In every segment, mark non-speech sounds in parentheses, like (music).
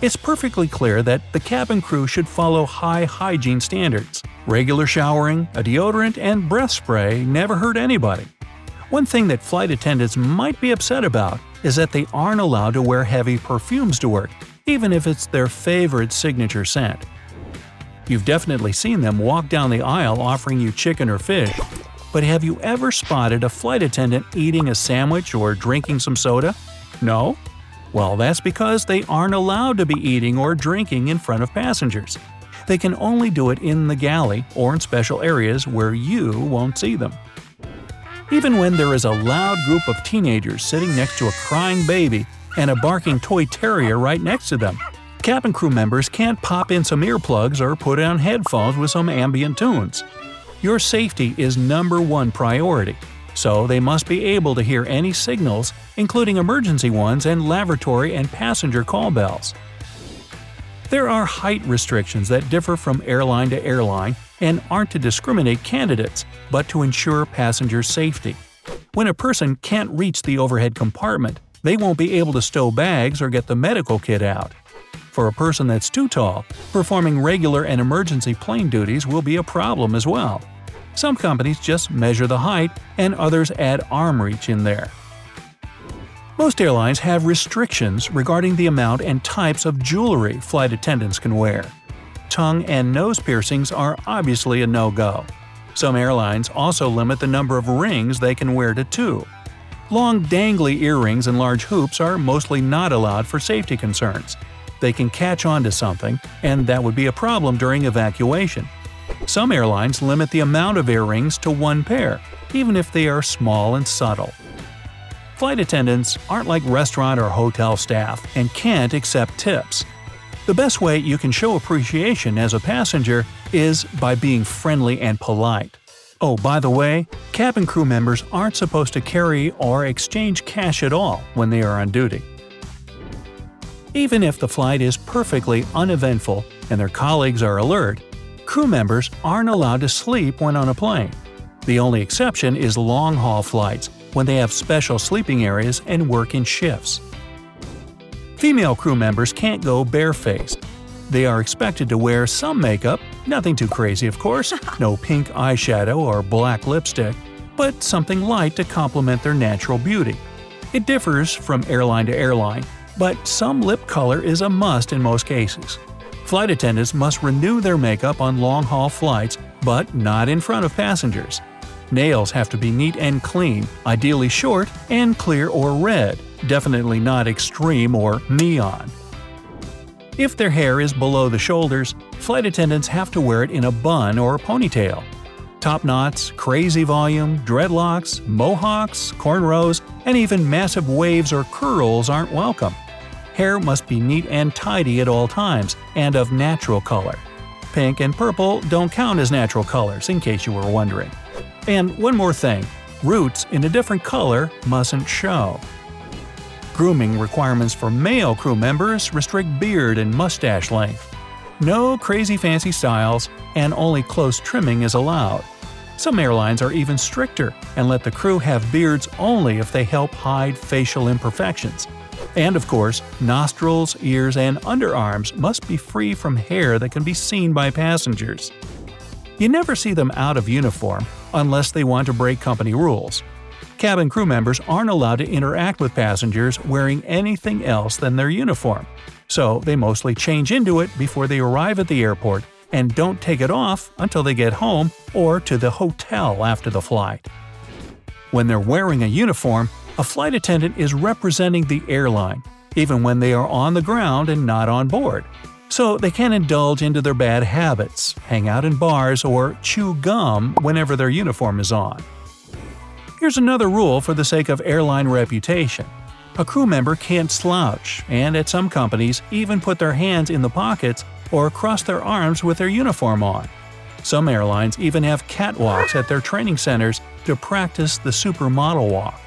It's perfectly clear that the cabin crew should follow high hygiene standards. Regular showering, a deodorant, and breath spray never hurt anybody. One thing that flight attendants might be upset about is that they aren't allowed to wear heavy perfumes to work, even if it's their favorite signature scent. You've definitely seen them walk down the aisle offering you chicken or fish, but have you ever spotted a flight attendant eating a sandwich or drinking some soda? No? Well, that's because they aren't allowed to be eating or drinking in front of passengers. They can only do it in the galley or in special areas where you won't see them. Even when there is a loud group of teenagers sitting next to a crying baby and a barking toy terrier right next to them, cabin crew members can't pop in some earplugs or put on headphones with some ambient tunes. Your safety is number one priority, so they must be able to hear any signals, including emergency ones and lavatory and passenger call bells. There are height restrictions that differ from airline to airline and aren't to discriminate candidates, but to ensure passenger safety. When a person can't reach the overhead compartment, they won't be able to stow bags or get the medical kit out. For a person that's too tall, performing regular and emergency plane duties will be a problem as well. Some companies just measure the height, and others add arm reach in there. Most airlines have restrictions regarding the amount and types of jewelry flight attendants can wear. Tongue and nose piercings are obviously a no-go. Some airlines also limit the number of rings they can wear to two. Long dangly earrings and large hoops are mostly not allowed for safety concerns. They can catch onto something, and that would be a problem during evacuation. Some airlines limit the amount of earrings to one pair, even if they are small and subtle. Flight attendants aren't like restaurant or hotel staff and can't accept tips. The best way you can show appreciation as a passenger is by being friendly and polite. Oh, by the way, cabin crew members aren't supposed to carry or exchange cash at all when they are on duty. Even if the flight is perfectly uneventful and their colleagues are alert, crew members aren't allowed to sleep when on a plane. The only exception is long haul flights, when they have special sleeping areas and work in shifts. Female crew members can't go barefaced. They are expected to wear some makeup, nothing too crazy of course, (laughs) no pink eyeshadow or black lipstick, but something light to complement their natural beauty. It differs from airline to airline, but some lip color is a must in most cases. Flight attendants must renew their makeup on long-haul flights, but not in front of passengers. Nails have to be neat and clean, ideally short and clear or red, definitely not extreme or neon. If their hair is below the shoulders, flight attendants have to wear it in a bun or ponytail. Top knots, crazy volume, dreadlocks, mohawks, cornrows, and even massive waves or curls aren't welcome. Hair must be neat and tidy at all times, and of natural color. Pink and purple don't count as natural colors, in case you were wondering. And one more thing roots in a different color mustn't show. Grooming requirements for male crew members restrict beard and mustache length. No crazy fancy styles, and only close trimming is allowed. Some airlines are even stricter and let the crew have beards only if they help hide facial imperfections. And of course, nostrils, ears, and underarms must be free from hair that can be seen by passengers. You never see them out of uniform unless they want to break company rules. Cabin crew members aren't allowed to interact with passengers wearing anything else than their uniform, so they mostly change into it before they arrive at the airport and don't take it off until they get home or to the hotel after the flight. When they're wearing a uniform, a flight attendant is representing the airline, even when they are on the ground and not on board. So they can indulge into their bad habits, hang out in bars, or chew gum whenever their uniform is on. Here's another rule for the sake of airline reputation. A crew member can't slouch, and at some companies even put their hands in the pockets or cross their arms with their uniform on. Some airlines even have catwalks at their training centers to practice the supermodel walk.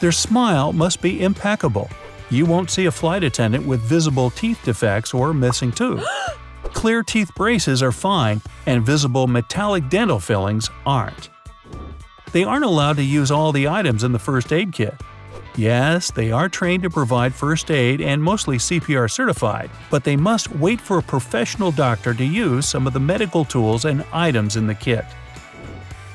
Their smile must be impeccable. You won't see a flight attendant with visible teeth defects or missing tooth. (gasps) Clear teeth braces are fine, and visible metallic dental fillings aren't. They aren't allowed to use all the items in the first aid kit. Yes, they are trained to provide first aid and mostly CPR certified, but they must wait for a professional doctor to use some of the medical tools and items in the kit.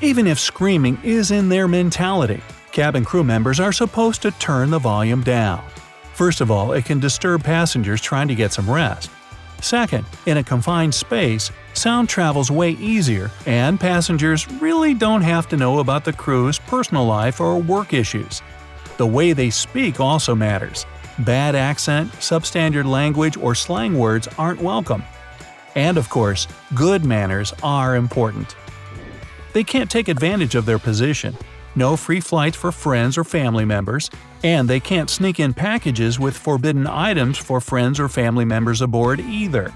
Even if screaming is in their mentality, cabin crew members are supposed to turn the volume down. First of all, it can disturb passengers trying to get some rest. Second, in a confined space, sound travels way easier, and passengers really don't have to know about the crew's personal life or work issues. The way they speak also matters. Bad accent, substandard language, or slang words aren't welcome. And of course, good manners are important. They can't take advantage of their position. No free flights for friends or family members, and they can't sneak in packages with forbidden items for friends or family members aboard either.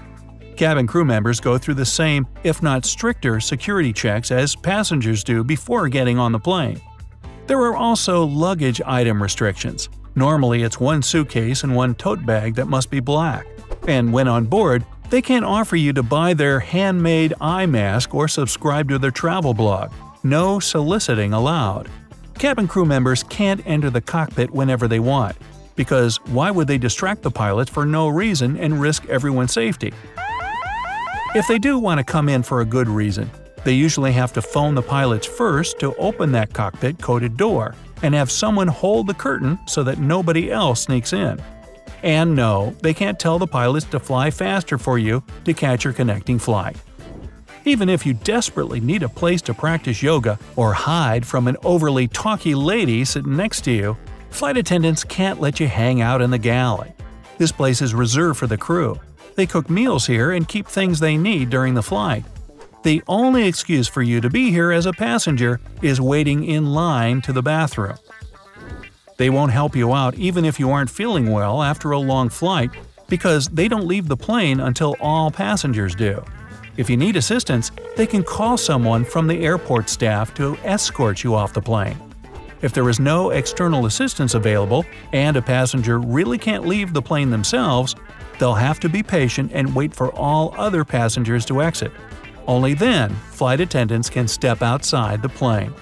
Cabin crew members go through the same, if not stricter, security checks as passengers do before getting on the plane. There are also luggage item restrictions. Normally it's one suitcase and one tote bag that must be black. And when on board, they can't offer you to buy their handmade eye mask or subscribe to their travel blog. No soliciting allowed. Cabin crew members can't enter the cockpit whenever they want, because why would they distract the pilots for no reason and risk everyone's safety? If they do want to come in for a good reason, they usually have to phone the pilots first to open that cockpit coated door, and have someone hold the curtain so that nobody else sneaks in. And no, they can't tell the pilots to fly faster for you to catch your connecting flight. Even if you desperately need a place to practice yoga or hide from an overly talky lady sitting next to you, flight attendants can't let you hang out in the galley. This place is reserved for the crew. They cook meals here and keep things they need during the flight. The only excuse for you to be here as a passenger is waiting in line to the bathroom. They won't help you out even if you aren't feeling well after a long flight because they don't leave the plane until all passengers do. If you need assistance, they can call someone from the airport staff to escort you off the plane. If there is no external assistance available and a passenger really can't leave the plane themselves, they'll have to be patient and wait for all other passengers to exit. Only then, flight attendants can step outside the plane.